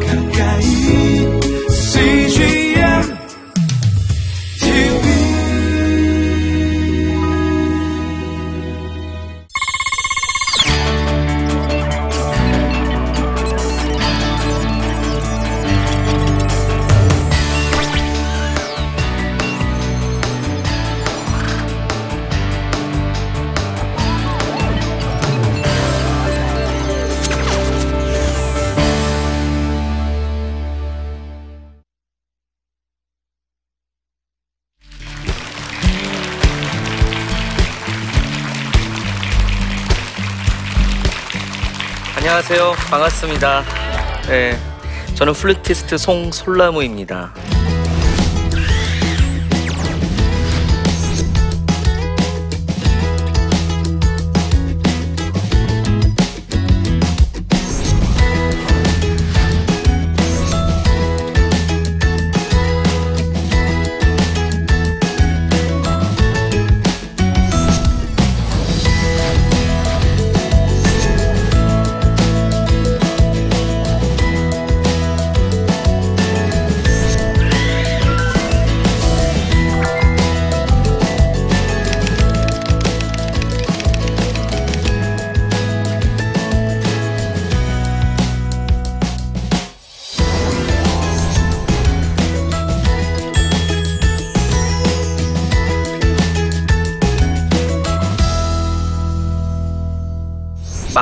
가까 반갑습니다. 네, 저는 플루티스트 송솔나무입니다.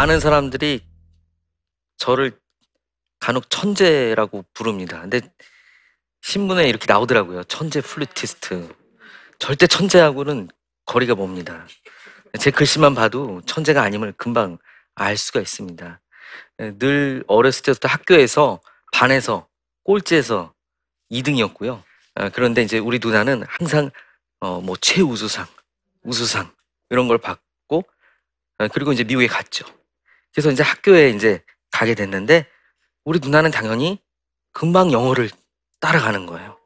많은 사람들이 저를 간혹 천재라고 부릅니다. 근데 신문에 이렇게 나오더라고요. 천재 플루티스트. 절대 천재하고는 거리가 멉니다. 제 글씨만 봐도 천재가 아님을 금방 알 수가 있습니다. 예, 늘 어렸을 때부터 학교에서 반에서 꼴찌에서 2등이었고요. 그런데 이제 우리 누나는 항상 어, 뭐 최우수상, 우수상 이런 걸 받고 어, 그리고 이제 미국에 갔죠. 그래서 이제 학교에 이제 가게 됐는데 우리 누나는 당연히 금방 영어를 따라가는 거예요.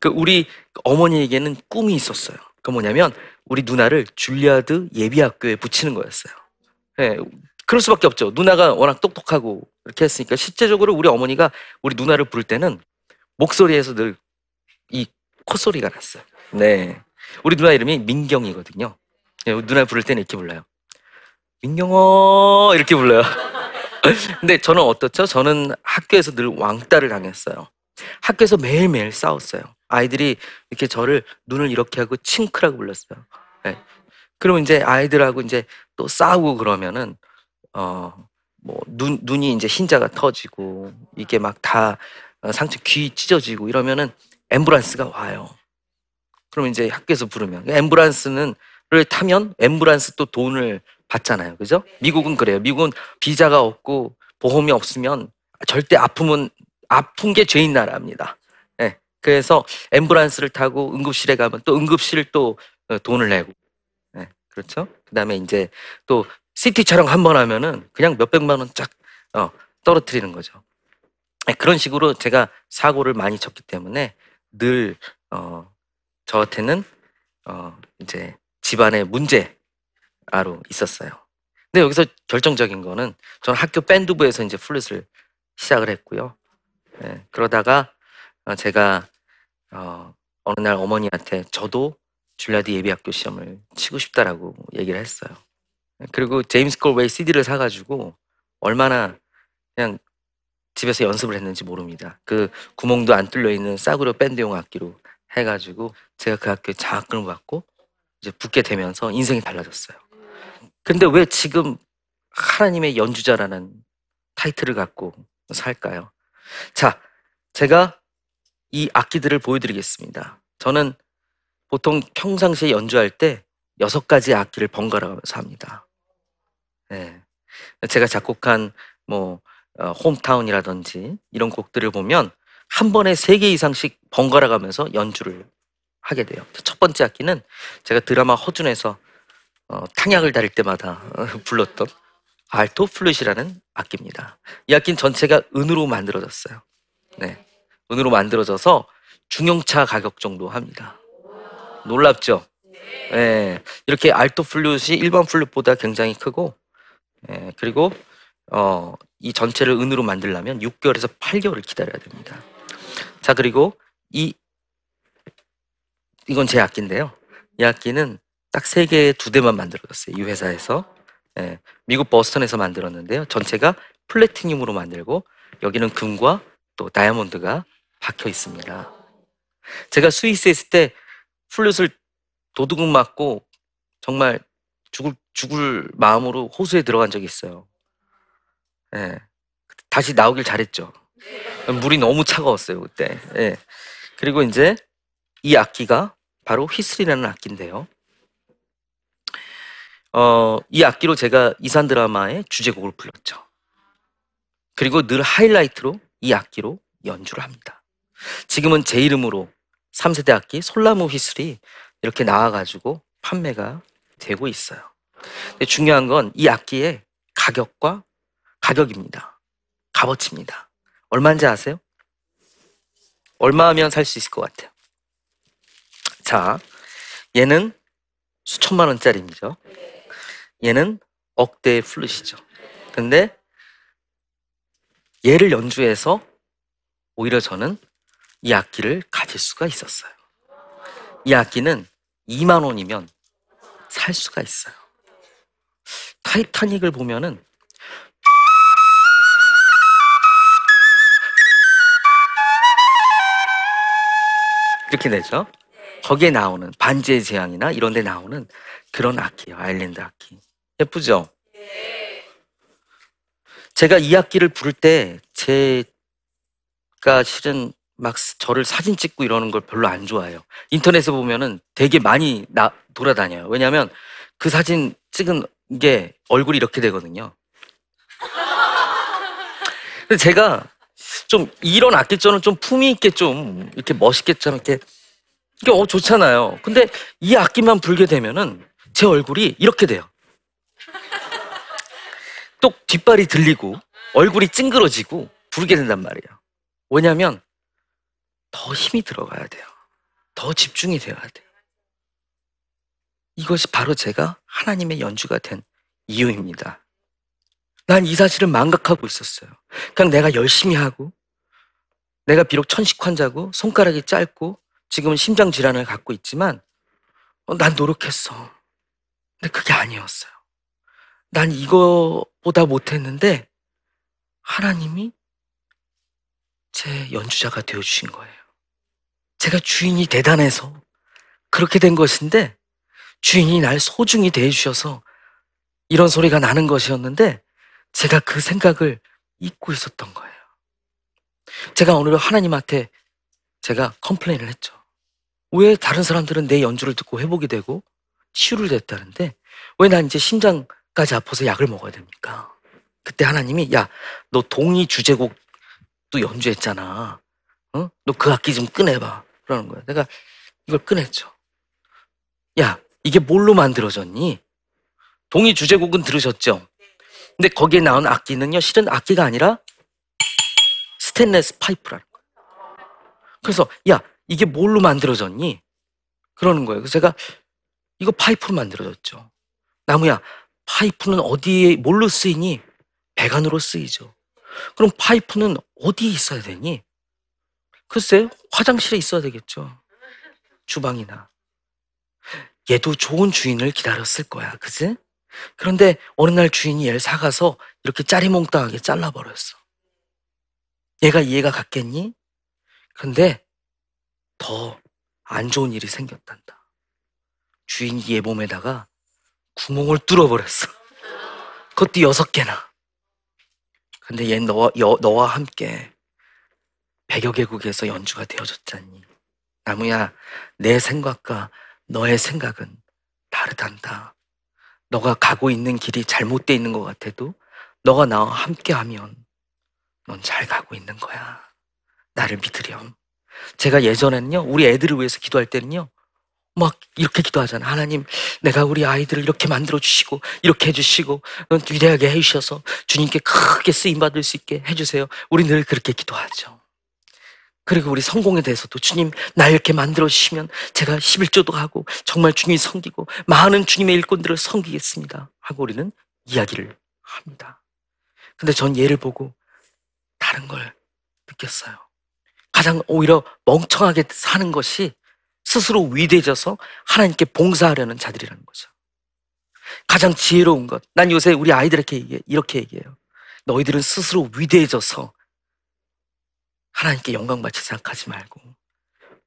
그 우리 어머니에게는 꿈이 있었어요. 그 뭐냐면 우리 누나를 줄리아드 예비학교에 붙이는 거였어요. 예, 그럴 수밖에 없죠. 누나가 워낙 똑똑하고 이렇게 했으니까 실제적으로 우리 어머니가 우리 누나를 부를 때는 목소리에서 늘 이 콧소리가 났어요. 네. 우리 누나 이름이 민경이거든요. 예, 우리 누나 부를 때는 이렇게 불러요. 민경아 이렇게 불러요. 근데 저는 어떻죠? 저는 학교에서 늘 왕따를 당했어요. 학교에서 매일매일 싸웠어요. 아이들이 이렇게 저를 눈을 이렇게 하고 칭크라고 불렀어요. 네. 그러면 이제 아이들하고 이제 또 싸우고 그러면은 어 뭐 눈 눈이 이제 흰자가 터지고 이게 막 다 상처 귀 찢어지고 이러면은 앰뷸런스가 와요. 그럼 이제 학교에서 부르면 앰뷸런스는 를 타면 앰뷸런스 또 돈을 받잖아요. 그죠? 미국은 그래요. 미국은 비자가 없고 보험이 없으면 절대 아프면 아픈 게 죄인 나라입니다. 예. 그래서 앰뷸런스를 타고 응급실에 가면 또 응급실 또 어, 돈을 내고. 예. 그렇죠? 그다음에 이제 또 CT 촬영 한 번 하면은 그냥 몇 백만 원쫙 어, 떨어뜨리는 거죠. 예, 그런 식으로 제가 사고를 많이 쳤기 때문에 늘 어, 저한테는 어, 이제 집안의 문제 아로 있었어요. 근데 여기서 결정적인 거는 저는 학교 밴드부에서 이제 플룻을 시작을 했고요. 예, 그러다가 어, 제가 어, 어느 날 어머니한테 저도 줄리아드 예비학교 시험을 치고 싶다라고 얘기를 했어요. 예, 그리고 제임스 콜웨이 CD를 사가지고 얼마나 그냥 집에서 연습을 했는지 모릅니다. 그 구멍도 안 뚫려 있는 싸구려 밴드용 악기로 해가지고 제가 그 학교에 장학금을 받고 이제 붙게 되면서 인생이 달라졌어요. 근데 왜 지금 하나님의 연주자라는 타이틀을 갖고 살까요? 자, 제가 이 악기들을 보여드리겠습니다. 저는 보통 평상시에 연주할 때 여섯 가지 악기를 번갈아 가면서 합니다. 네. 제가 작곡한 뭐 어, 홈타운이라든지 이런 곡들을 보면 한 번에 세 개 이상씩 번갈아 가면서 연주를 하게 돼요. 첫 번째 악기는 제가 드라마 허준에서 어, 탕약을 다릴 때마다 어, 불렀던 알토 플룻이라는 악기입니다. 이 악기는 전체가 은으로 만들어졌어요. 네, 은으로 만들어져서 중형차 가격 정도 합니다. 놀랍죠? 네, 이렇게 알토 플룻이 일반 플룻보다 굉장히 크고, 네, 그리고 어, 이 전체를 은으로 만들려면 6개월에서 8개월을 기다려야 됩니다. 자, 그리고 이 이건 제 악기인데요. 이 악기는 딱 세 개에 두 대만 만들어졌어요. 이 회사에서. 예, 미국 버스턴에서 만들었는데요. 전체가 플래티늄으로 만들고 여기는 금과 또 다이아몬드가 박혀 있습니다. 제가 스위스에 있을 때 플룻을 도둑 맞고 정말 죽을 죽을 마음으로 호수에 들어간 적이 있어요. 예. 다시 나오길 잘했죠. 물이 너무 차가웠어요 그때. 예. 그리고 이제 이 악기가 바로 휘슬이라는 악기인데요. 어, 이 악기로 제가 이산 드라마의 주제곡을 불렀죠. 그리고 늘 하이라이트로 이 악기로 연주를 합니다. 지금은 제 이름으로 3세대 악기 솔나무 휘슬이 이렇게 나와가지고 판매가 되고 있어요. 근데 중요한 건 이 악기의 가격과 가격입니다. 값어치입니다. 얼마인지 아세요? 얼마 하면 살 수 있을 것 같아요? 자, 얘는 수천만 원짜리입니다. 얘는 억대의 플룻이죠. 근데 얘를 연주해서 오히려 저는 이 악기를 가질 수가 있었어요. 이 악기는 2만 원이면 살 수가 있어요. 타이타닉을 보면은 이렇게 되죠. 거기에 나오는 반지의 제왕이나 이런 데 나오는 그런 악기예요. 아일랜드 악기. 예쁘죠? 제가 이 악기를 부를 때 제가 실은 막 저를 사진 찍고 이러는 걸 별로 안 좋아해요. 인터넷에 보면은 되게 많이 나, 돌아다녀요. 왜냐하면 그 사진 찍은 게 얼굴이 이렇게 되거든요. 근데 제가 좀 이런 악기처럼 좀 품위 있게 좀 이렇게 멋있게 좀 이렇게 이게 어 좋잖아요. 근데 이 악기만 불게 되면은 제 얼굴이 이렇게 돼요. 또 뒷발이 들리고 얼굴이 찡그러지고 부르게 된단 말이에요. 왜냐하면 더 힘이 들어가야 돼요. 더 집중이 되어야 돼요. 이것이 바로 제가 하나님의 연주가 된 이유입니다. 난 이 사실을 망각하고 있었어요. 그냥 내가 열심히 하고, 내가 비록 천식 환자고, 손가락이 짧고, 지금은 심장 질환을 갖고 있지만, 어, 난 노력했어. 근데 그게 아니었어요. 난 이거보다 못했는데, 하나님이 제 연주자가 되어주신 거예요. 제가 주인이 대단해서 그렇게 된 것인데, 주인이 날 소중히 대해주셔서 이런 소리가 나는 것이었는데, 제가 그 생각을 잊고 있었던 거예요. 제가 오늘 하나님한테 제가 컴플레인을 했죠. 왜 다른 사람들은 내 연주를 듣고 회복이 되고 치유를 됐다는데 왜 난 이제 심장 까지 아파서 약을 먹어야 됩니까? 그때 하나님이 야, 너 동의 주제곡도 연주했잖아. 어? 너 그 악기 좀 꺼내봐. 그러는 거야. 내가 이걸 꺼냈죠. 야, 이게 뭘로 만들어졌니? 동의 주제곡은 들으셨죠? 근데 거기에 나온 악기는요, 실은 악기가 아니라 스테인레스 파이프라는 거예요. 그래서, 야, 이게 뭘로 만들어졌니? 그러는 거예요. 그래서 제가 이거 파이프로 만들어졌죠. 나무야, 파이프는 어디에, 뭘로 쓰이니? 배관으로 쓰이죠. 그럼 파이프는 어디에 있어야 되니? 글쎄, 화장실에 있어야 되겠죠. 주방이나. 얘도 좋은 주인을 기다렸을 거야. 그지? 그런데 어느 날 주인이 얘를 사가서 이렇게 짜리몽땅하게 잘라버렸어. 얘가 이해가 갔겠니? 근데 더 안 좋은 일이 생겼단다. 주인이 얘 몸에다가 구멍을 뚫어버렸어. 그것도 여섯 개나. 근데 얘 너와, 여, 너와 함께 백여 개국에서 연주가 되어졌잖니. 나무야, 내 생각과 너의 생각은 다르단다. 너가 가고 있는 길이 잘못돼 있는 것 같아도 너가 나와 함께 하면 넌 잘 가고 있는 거야. 나를 믿으렴. 제가 예전에는요, 우리 애들을 위해서 기도할 때는요, 막 이렇게 기도하잖아. 하나님, 내가 우리 아이들을 이렇게 만들어 주시고, 이렇게 해 주시고, 넌 위대하게 해 주셔서 주님께 크게 쓰임 받을 수 있게 해 주세요. 우리 늘 그렇게 기도하죠. 그리고 우리 성공에 대해서도 주님, 나 이렇게 만들어 주시면 제가 11조도 하고, 정말 주님이 섬기고, 많은 주님의 일꾼들을 섬기겠습니다. 하고 우리는 이야기를 합니다. 근데 전 얘를 보고 다른 걸 느꼈어요. 가장 오히려 멍청하게 사는 것이 스스로 위대해져서 하나님께 봉사하려는 자들이라는 거죠. 가장 지혜로운 것. 난 요새 우리 아이들에게 얘기해, 이렇게 얘기해요. 너희들은 스스로 위대해져서 하나님께 영광 받지 생각하지 말고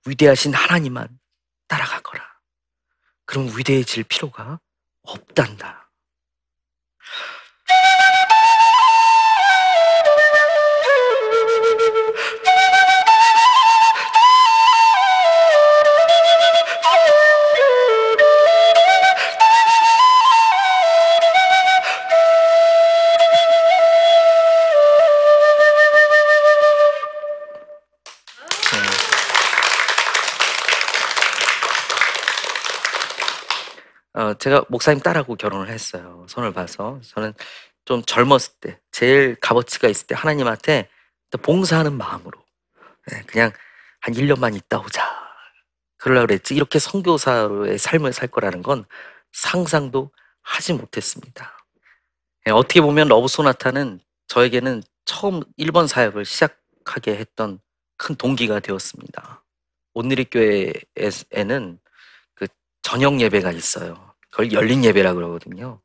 위대하신 하나님만 따라가거라. 그럼 위대해질 필요가 없단다. 제가 목사님 딸하고 결혼을 했어요. 선을 봐서. 저는 좀 젊었을 때, 제일 값어치가 있을 때 하나님한테 또 봉사하는 마음으로 네, 그냥 한 1년만 있다 오자. 그러려고 그랬지. 이렇게 선교사로의 삶을 살 거라는 건 상상도 하지 못했습니다. 예, 어떻게 보면 러브 소나타는 저에게는 처음 일본 사역을 시작하게 했던 큰 동기가 되었습니다. 온누리 교회에는 그 저녁 예배가 있어요. 그걸 열린 예배라 그러거든요.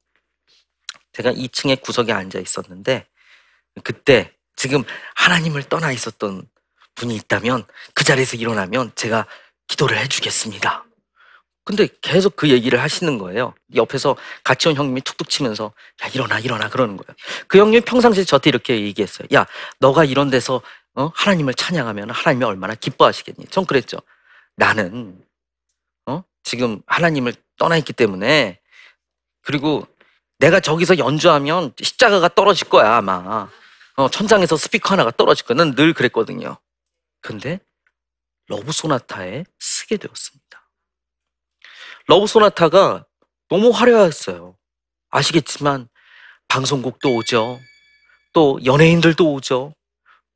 제가 2층에 구석에 앉아 있었는데 그때 지금 하나님을 떠나 있었던 분이 있다면 그 자리에서 일어나면 제가 기도를 해주겠습니다. 근데 계속 그 얘기를 하시는 거예요. 옆에서 같이 온 형님이 툭툭 치면서 야 일어나 일어나 그러는 거예요. 그 형님이 평상시에 저한테 이렇게 얘기했어요. 야 너가 이런 데서 어? 하나님을 찬양하면 하나님이 얼마나 기뻐하시겠니? 전 그랬죠. 나는 어? 지금 하나님을 떠나 있기 때문에 그리고 내가 저기서 연주하면 십자가가 떨어질 거야 아마 어, 천장에서 스피커 하나가 떨어질. 난 늘 그랬거든요. 근데 러브 소나타에 서게 되었습니다. 러브 소나타가 너무 화려했어요. 아시겠지만 방송국도 오죠. 또 연예인들도 오죠.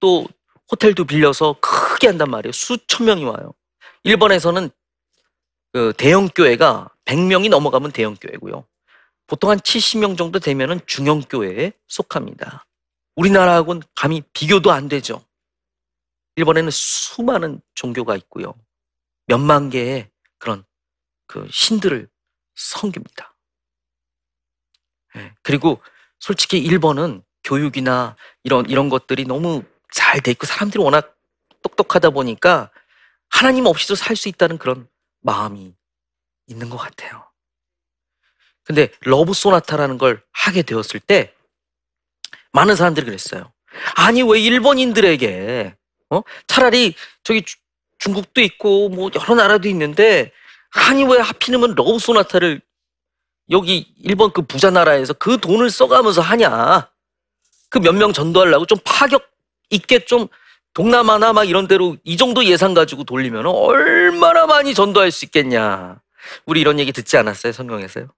또 호텔도 빌려서 크게 한단 말이에요. 수천 명이 와요. 일본에서는 그 대형 교회가 100명이 넘어가면 대형 교회고요. 보통 한 70명 정도 되면은 중형 교회에 속합니다. 우리나라하고는 감히 비교도 안 되죠. 일본에는 수많은 종교가 있고요. 몇만 개의 그런 그 신들을 섬깁니다. 예, 그리고 솔직히 일본은 교육이나 이런 이런 것들이 너무 잘 돼 있고 사람들이 워낙 똑똑하다 보니까 하나님 없이도 살 수 있다는 그런 마음이 있는 것 같아요. 근데 러브 소나타라는 걸 하게 되었을 때 많은 사람들이 그랬어요. 아니 왜 일본인들에게 어? 차라리 저기 주- 중국도 있고 뭐 여러 나라도 있는데 아니 왜 하필이면 러브 소나타를 여기 일본 그 부자 나라에서 그 돈을 써가면서 하냐? 그 몇 명 전도하려고 좀 파격 있게 좀 동남아나 막 이런 데로 이 정도 예산 가지고 돌리면 얼마나 많이 전도할 수 있겠냐? 우리 이런 얘기 듣지 않았어요? 성경에서요?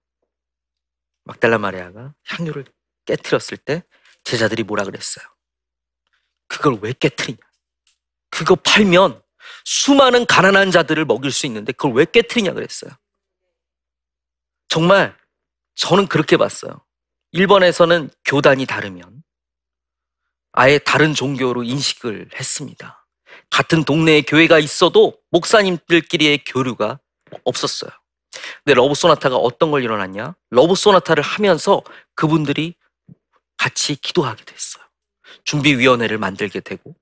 막달라 마리아가 향유를 깨뜨렸을 때 제자들이 뭐라 그랬어요? 그걸 왜 깨뜨리냐? 그거 팔면 수많은 가난한 자들을 먹일 수 있는데 그걸 왜 깨뜨리냐 그랬어요. 정말 저는 그렇게 봤어요. 일본에서는 교단이 다르면 아예 다른 종교로 인식을 했습니다. 같은 동네에 교회가 있어도 목사님들끼리의 교류가 없었어요. 근데 러브 소나타가 어떤 걸 일어났냐? 러브 소나타를 하면서 그분들이 같이 기도하게 됐어요. 준비위원회를 만들게 되고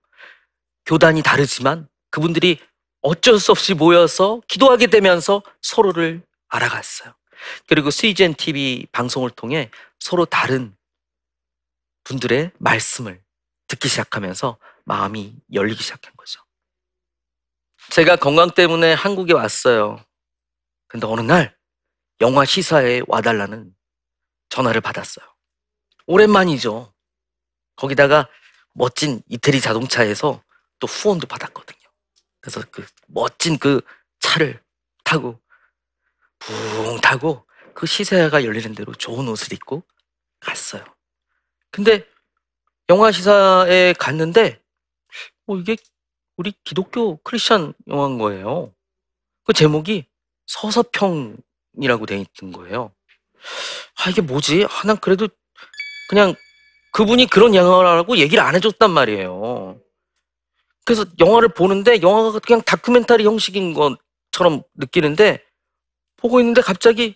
교단이 다르지만 그분들이 어쩔 수 없이 모여서 기도하게 되면서 서로를 알아갔어요. 그리고 CGN TV 방송을 통해 서로 다른 분들의 말씀을 듣기 시작하면서 마음이 열리기 시작한 거죠. 제가 건강 때문에 한국에 왔어요. 근데 어느 날 영화 시사에 와달라는 전화를 받았어요. 오랜만이죠. 거기다가 멋진 이태리 자동차에서 또 후원도 받았거든요. 그래서 그 멋진 그 차를 타고 붕 타고 그 시사회가 열리는 대로 좋은 옷을 입고 갔어요. 근데 영화 시사에 갔는데 어, 이게 우리 기독교 크리스천 영화인 거예요. 그 제목이 서서평이라고 돼 있는 거예요. 아 이게 뭐지? 아, 난 그래도 그냥 그분이 그런 영화라고 얘기를 안 해줬단 말이에요. 그래서 영화를 보는데 영화가 그냥 다큐멘터리 형식인 것처럼 느끼는데 보고 있는데 갑자기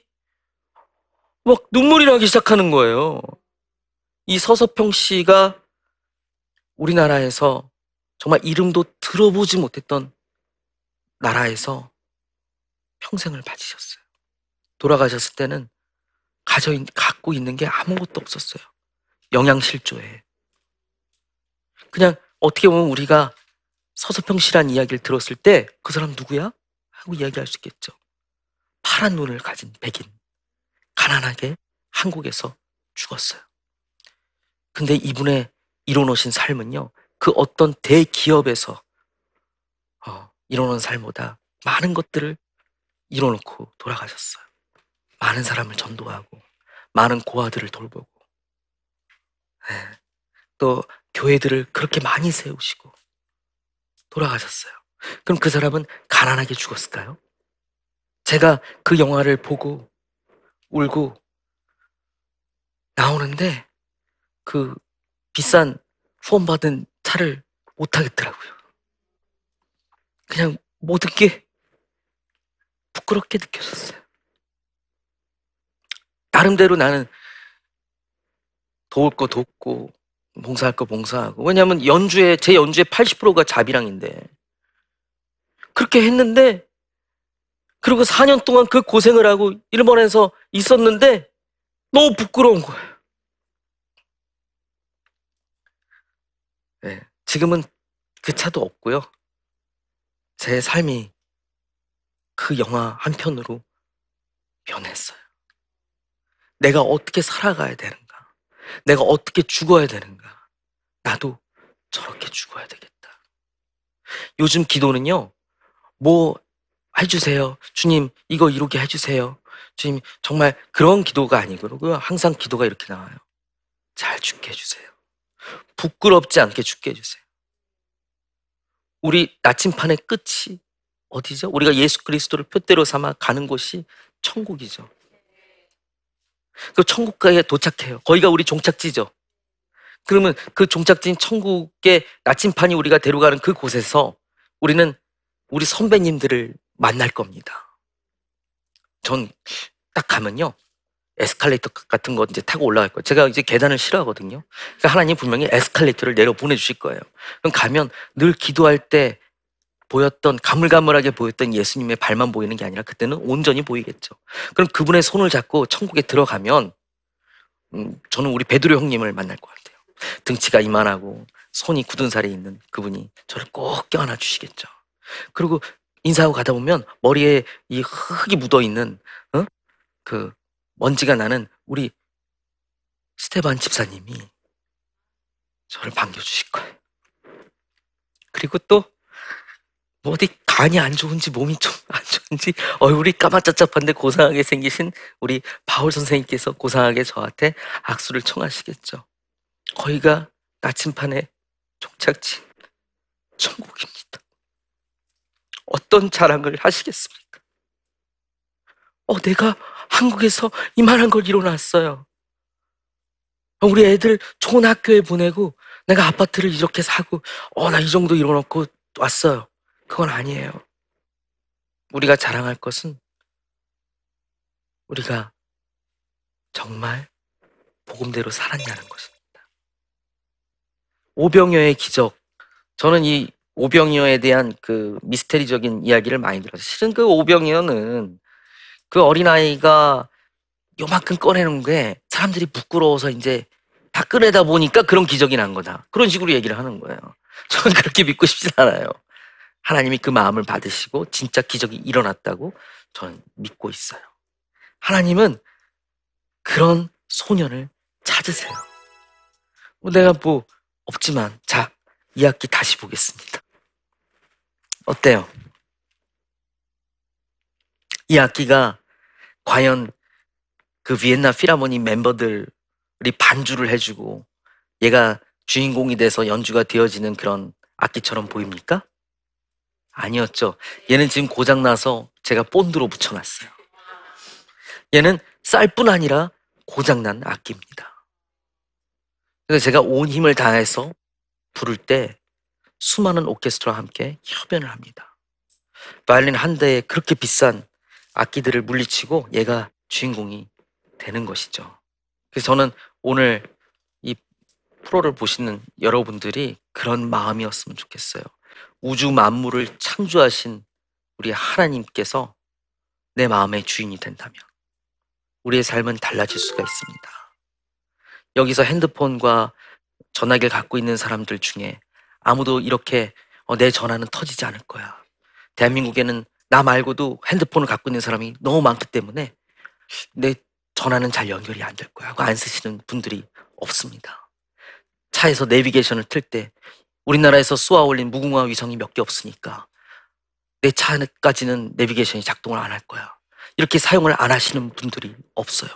막 눈물이 나기 시작하는 거예요. 이 서서평 씨가 우리나라에서 정말 이름도 들어보지 못했던 나라에서 평생을 바치셨어요. 돌아가셨을 때는 가져 있- 갖고 있는 게 아무것도 없었어요. 영양실조에. 그냥 어떻게 보면 우리가 서서평 씨란 이야기를 들었을 때 그 사람 누구야? 하고 이야기할 수 있겠죠. 파란 눈을 가진 백인. 가난하게 한국에서 죽었어요. 근데 이분의 이뤄놓으신 삶은요, 그 어떤 대기업에서 어, 이뤄놓은 삶보다 많은 것들을 이뤄놓고 돌아가셨어요. 많은 사람을 전도하고, 많은 고아들을 돌보고, 예, 또 교회들을 그렇게 많이 세우시고, 돌아가셨어요. 그럼 그 사람은 가난하게 죽었을까요? 제가 그 영화를 보고 울고 나오는데 그 비싼 후원받은 차를 못 타겠더라고요. 그냥 모든 게 부끄럽게 느껴졌어요. 나름대로 나는 도울 거 돕고 봉사할 거 봉사하고 왜냐하면 연주에 제 연주의 80%가 자비랑인데 그렇게 했는데 그리고 4년 동안 그 고생을 하고 일본에서 있었는데 너무 부끄러운 거예요. 네, 지금은 그 차도 없고요. 제 삶이 그 영화 한 편으로 변했어요. 내가 어떻게 살아가야 되는가? 내가 어떻게 죽어야 되는가? 나도 저렇게 죽어야 되겠다. 요즘 기도는요, 뭐 해주세요. 주님, 이거 이렇게 해주세요. 주님, 정말 그런 기도가 아니고요. 항상 기도가 이렇게 나와요. 잘 죽게 해주세요. 부끄럽지 않게 죽게 해주세요. 우리 나침판의 끝이 어디죠? 우리가 예수 그리스도를 표대로 삼아 가는 곳이 천국이죠. 그 천국가에 도착해요. 거기가 우리 종착지죠. 그러면 그 종착지인 천국의 나침판이 우리가 데려가는 그 곳에서 우리는 우리 선배님들을 만날 겁니다. 전 딱 가면요. 에스컬레이터 같은 거 이제 타고 올라갈 거예요. 제가 이제 계단을 싫어하거든요. 그러니까 하나님 분명히 에스컬레이터를 내려 보내주실 거예요. 그럼 가면 늘 기도할 때 보였던 가물가물하게 보였던 예수님의 발만 보이는 게 아니라 그때는 온전히 보이겠죠. 그럼 그분의 손을 잡고 천국에 들어가면 음, 저는 우리 베드로 형님을 만날 것 같아요. 등치가 이만하고 손이 굳은 살이 있는 그분이 저를 꼭 껴안아 주시겠죠. 그리고 인사하고 가다 보면 머리에 이 흙이 묻어 있는 어? 그 먼지가 나는 우리 스테반 집사님이 저를 반겨주실 거예요. 그리고 또, 뭐 어디 간이 안 좋은지 몸이 좀 안 좋은지 얼굴이 까맣잡잡한데 고상하게 생기신 우리 바울 선생님께서 고상하게 저한테 악수를 청하시겠죠. 거기가 나침판의 종착지, 천국입니다. 어떤 자랑을 하시겠습니까? 어, 내가 한국에서 이만한 걸. 어, 우리 애들 좋은 학교에 보내고 내가 아파트를 이렇게 사고 어, 나 이 정도 이뤄놓고 왔어요. 그건 아니에요. 우리가 자랑할 것은 우리가 정말 복음대로 살았냐는 것입니다. 오병이어의 기적. 저는 이 오병이어에 대한 그 미스테리적인 이야기를 많이 들었어요. 실은 그 오병이어는 그 어린아이가 요만큼 꺼내는 게 사람들이 부끄러워서 이제 다 꺼내다 보니까 그런 기적이 난 거다. 그런 식으로 얘기를 하는 거예요. 저는 그렇게 믿고 싶지 않아요. 하나님이 그 마음을 받으시고 진짜 기적이 일어났다고 저는 믿고 있어요. 하나님은 그런 소년을 찾으세요. 뭐 내가 뭐 없지만 자, 이 학기 다시 보겠습니다. 어때요? 이 악기가 과연 그 비엔나 필하모니 멤버들이 반주를 해주고 얘가 주인공이 돼서 연주가 되어지는 그런 악기처럼 보입니까? 아니었죠. 얘는 지금 고장나서 제가 본드로 붙여놨어요. 얘는 쌀뿐 아니라 고장난 악기입니다. 그래서 제가 온 힘을 다해서 부를 때 수많은 오케스트라와 함께 협연을 합니다. 바이올린 한 대에 그렇게 비싼 악기들을 물리치고 얘가 주인공이 되는 것이죠. 그래서 저는 오늘 이 프로를 보시는 여러분들이 그런 마음이었으면 좋겠어요. 우주 만물을 창조하신 우리 하나님께서 내 마음의 주인이 된다면 우리의 삶은 달라질 수가 있습니다. 여기서 핸드폰과 전화기를 갖고 있는 사람들 중에 아무도 이렇게 어, 내 전화는 터지지 않을 거야. 대한민국에는 나 말고도 핸드폰을 갖고 있는 사람이 너무 많기 때문에 내 전화는 잘 연결이 안 될 거야. 하고 안 쓰시는 분들이 없습니다. 차에서 내비게이션을 틀 때 우리나라에서 쏘아 올린 무궁화 위성이 몇 개 없으니까 내 차까지는 내비게이션이 작동을 안 할 거야. 이렇게 사용을 안 하시는 분들이 없어요.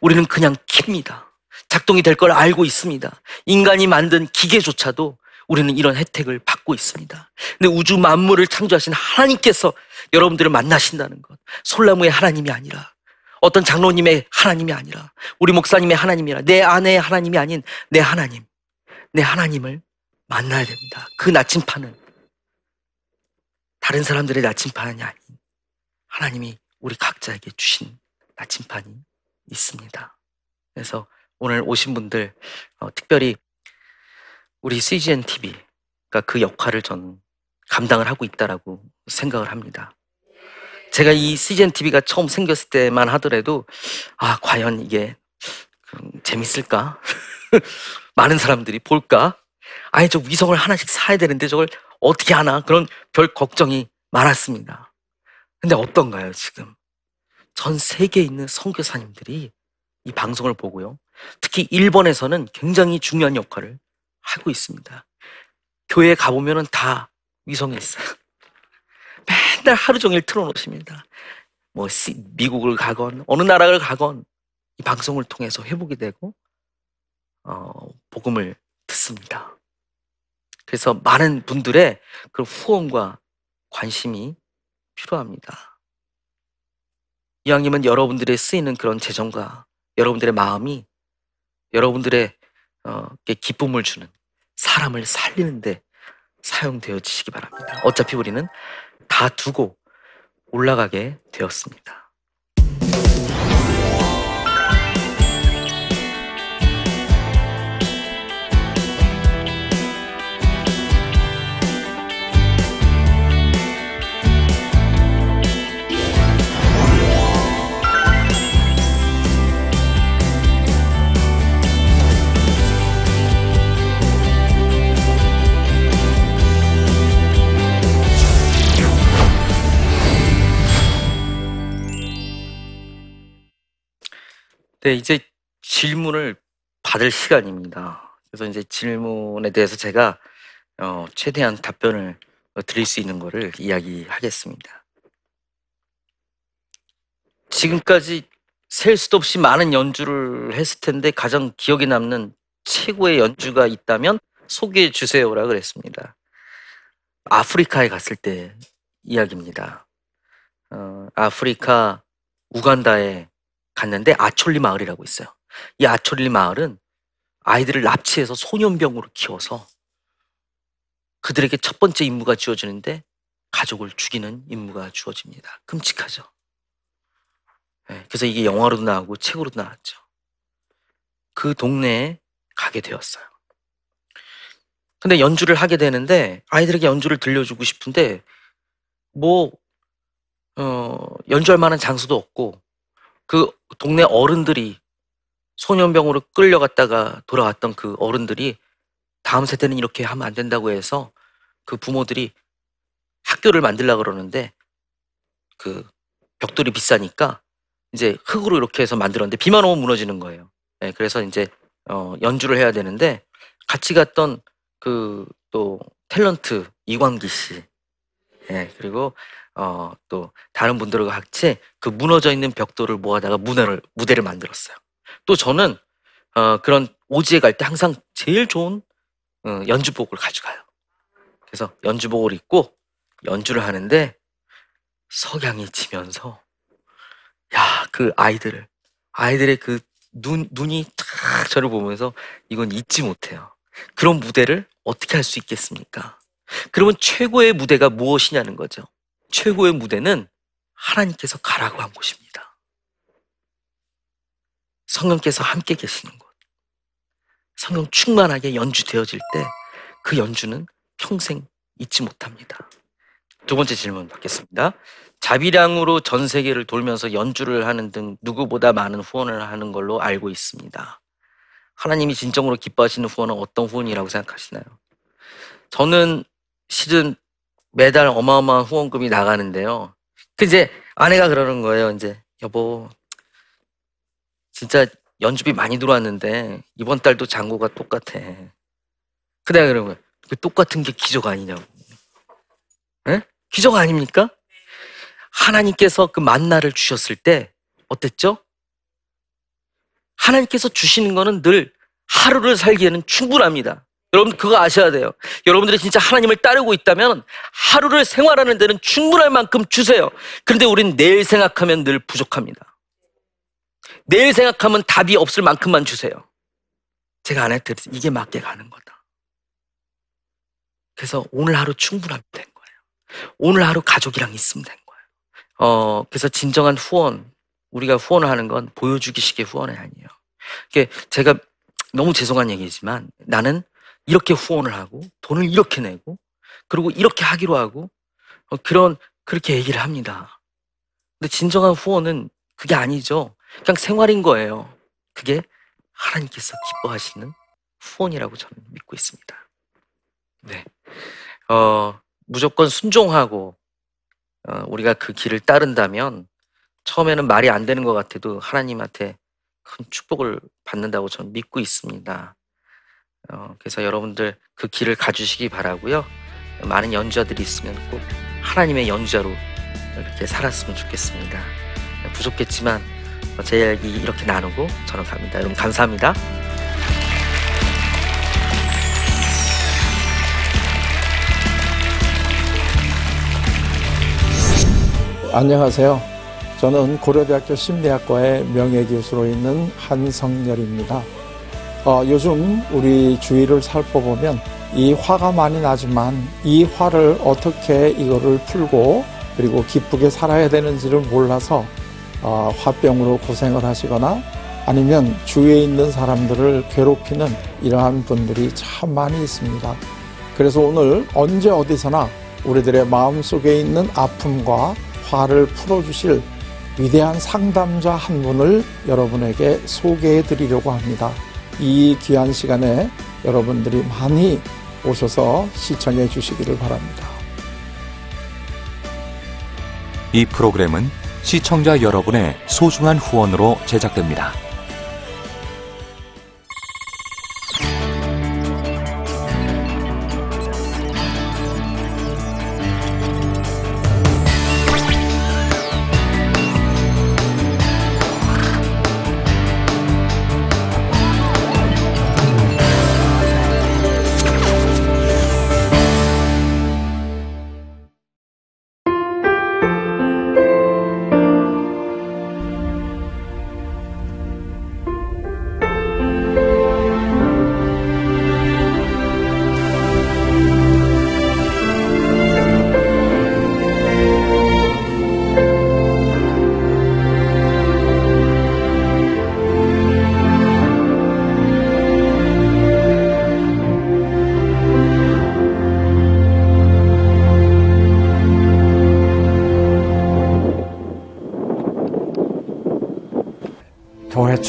우리는 그냥 킵니다. 작동이 될 걸 알고 있습니다. 인간이 만든 기계조차도 우리는 이런 혜택을 받고 있습니다. 근데 우주 만물을 창조하신 하나님께서 여러분들을 만나신다는 것. 솔나무의 하나님이 아니라 어떤 장로님의 하나님이 아니라 우리 목사님의 하나님이 아니라 내 아내의 하나님이 아닌 내 하나님. 내 하나님을 만나야 됩니다. 그 나침판은 다른 사람들의 나침판이 아닌 하나님이 우리 각자에게 주신 나침판이 있습니다. 그래서 오늘 오신 분들 어, 특별히 우리 CGN TV가 그 역할을 전 감당을 하고 있다라고 생각을 합니다. 제가 이 CGN TV가 처음 생겼을 때만 하더라도 아 과연 이게 음, 재밌을까? 많은 사람들이 볼까? 아니 저 위성을 하나씩 사야 되는데 저걸 어떻게 하나 그런 별 걱정이 많았습니다. 근데 어떤가요 지금? 전 세계에 있는 선교사님들이 이 방송을 보고요. 특히 일본에서는 굉장히 중요한 역할을 하고 있습니다. 교회에 가보면 다 위성에 있어요. 맨날 하루 종일 틀어놓습니다. 뭐 시- 미국을 가건 어느 나라를 가건 이 방송을 통해서 회복이 되고 어, 복음을 듣습니다. 그래서 많은 분들의 그 후원과 관심이 필요합니다. 이왕이면 여러분들의 쓰이는 그런 재정과 여러분들의 마음이 여러분들의 어, 기쁨을 주는 사람을 살리는데 사용되어지시기 바랍니다. 어차피 우리는 다 두고 올라가게 되었습니다. 네, 이제 질문을 받을 시간입니다. 그래서 이제 질문에 대해서 제가 어, 최대한 답변을 어, 드릴 수 있는 거를 이야기하겠습니다. 지금까지 셀 수도 없이 많은 연주를 했을 텐데 가장 기억에 남는 최고의 연주가 있다면 소개해 주세요라 그랬습니다. 아프리카에 갔을 때 이야기입니다. 어, 아프리카 우간다에 갔는데 아촐리 마을이라고 있어요. 이 아촐리 마을은 아이들을 납치해서 소년병으로 키워서 그들에게 첫 번째 임무가 주어지는데 가족을 죽이는 임무가 주어집니다. 끔찍하죠. 네, 그래서 이게 영화로도 나오고 책으로도 나왔죠. 그 동네에 가게 되었어요. 근데 연주를 하게 되는데 아이들에게 연주를 들려주고 싶은데 뭐 어, 연주할 만한 장소도 없고 그 동네 어른들이 소년병으로 끌려갔다가 돌아왔던 그 어른들이 다음 세대는 이렇게 하면 안 된다고 해서 그 부모들이 학교를 만들려 그러는데 그 벽돌이 비싸니까 이제 흙으로 이렇게 해서 만들었는데 비만 오면 무너지는 거예요. 네, 그래서 이제 어, 연주를 해야 되는데 같이 갔던 그 또 탤런트 이광기 씨, 예, 그리고 어, 또 다른 분들과 같이 그 무너져 있는 벽돌을 모아다가 무대를 무대를 만들었어요. 또 저는 어, 그런 오지에 갈 때 항상 제일 좋은 어, 연주복을 가져가요. 그래서 연주복을 입고 연주를 하는데 석양이 지면서 야 그 아이들을 아이들의 그 눈 눈이 탁딱 저를 보면서 이건 잊지 못해요. 그런 무대를 어떻게 할 수 있겠습니까? 그러면 최고의 무대가 무엇이냐는 거죠. 최고의 무대는 하나님께서 가라고 한 곳입니다. 성령께서 함께 계시는 곳. 성령 충만하게 연주되어질 때 그 연주는 평생 잊지 못합니다. 두 번째 질문 받겠습니다. 자비량으로 전 세계를 돌면서 연주를 하는 등 누구보다 많은 후원을 하는 걸로 알고 있습니다. 하나님이 진정으로 기뻐하시는 후원은 어떤 후원이라고 생각하시나요? 저는 실은 매달 어마어마한 후원금이 나가는데요. 그 이제 아내가 그러는 거예요. 이제 여보, 진짜 연주비 많이 들어왔는데 이번 달도 잔고가 똑같아. 내가 그러는 거예요. 그 똑같은 게 기적 아니냐고. 예? 기적 아닙니까? 하나님께서 그 만나를 주셨을 때 어땠죠? 하나님께서 주시는 거는 늘 하루를 살기에는 충분합니다. 여러분 그거 아셔야 돼요. 여러분들이 진짜 하나님을 따르고 있다면 하루를 생활하는 데는 충분할 만큼 주세요. 그런데 우린 내일 생각하면 늘 부족합니다. 내일 생각하면 답이 없을 만큼만 주세요. 제가 아내한테 그랬어요. 이게 맞게 가는 거다. 그래서 오늘 하루 충분하면 된 거예요. 오늘 하루 가족이랑 있으면 된 거예요. 어, 그래서 진정한 후원, 우리가 후원을 하는 건 보여주기식의 후원이 아니에요. 이게 제가 너무 죄송한 얘기지만 나는 이렇게 후원을 하고 돈을 이렇게 내고 그리고 이렇게 하기로 하고 어, 그런 그렇게 얘기를 합니다. 근데 진정한 후원은 그게 아니죠. 그냥 생활인 거예요. 그게 하나님께서 기뻐하시는 후원이라고 저는 믿고 있습니다. 네. 어, 무조건 순종하고 어, 우리가 그 길을 따른다면 처음에는 말이 안 되는 것 같아도 하나님한테 큰 축복을 받는다고 저는 믿고 있습니다. 어, 그래서 여러분들 그 길을 가주시기 바라고요. 많은 연주자들이 있으면 꼭 하나님의 연주자로 이렇게 살았으면 좋겠습니다. 부족했지만 제 이야기 이렇게 나누고 저는 갑니다. 여러분 감사합니다. 안녕하세요. 저는 고려대학교 심리학과의 명예교수로 있는 한성열입니다. 어, 요즘 우리 주위를 살펴보면 이 화가 많이 나지만 이 화를 어떻게 이거를 풀고 그리고 기쁘게 살아야 되는지를 몰라서 어, 화병으로 고생을 하시거나 아니면 주위에 있는 사람들을 괴롭히는 이러한 분들이 참 많이 있습니다. 그래서 오늘 언제 어디서나 우리들의 마음 속에 있는 아픔과 화를 풀어주실 위대한 상담자 한 분을 여러분에게 소개해 드리려고 합니다. 이 귀한 시간에 여러분들이 많이 오셔서 시청해 주시기를 바랍니다. 이 프로그램은 시청자 여러분의 소중한 후원으로 제작됩니다.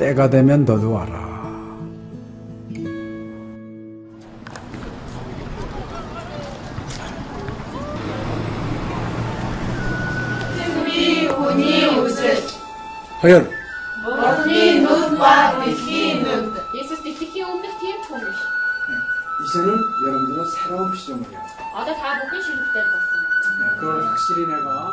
때가 되면 너도 와라. 승비 운이 우슬 허연 머니 눈과 빛이 눈 네, 이제는 여러분들은 새로운 시점을 해요. 아, 다 묶은 시기 때 봤어. 그걸 확실히 내가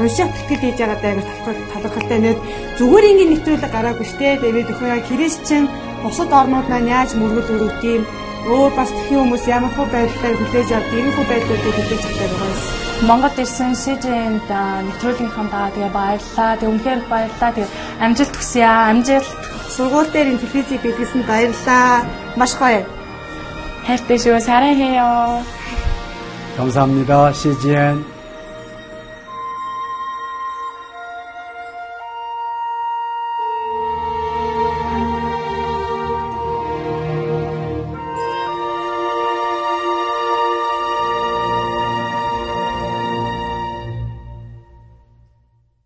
уншаад тэтгэл хийж байгаа даа талхал талхалтай нэт зүгээр ингээд нэвтрүүлэг гараагүй штэ тэгээд өхөө яа христчэн бусад орнууд маань яаж мөргөл өрөвт юм өөр бас тхэн хүмүүс ямар хөө байдлаар хүлээж авдаг ийм хөө байдлуудыг хүлээж авдаг байгаа юм. Монгол ирсэн СЖН-д нэвтрүүлгийнхаа даа тэгээ баярлаа. Тэгээ үнэхээр их баярлаа. Тэгээ амжилт хүсье аа. Амжилт. Сургууль дээр ин телевизийг бидлсэн баярлаа. Маш гоё. хайртай шүү. 사랑해요. 감사합니다. CGN.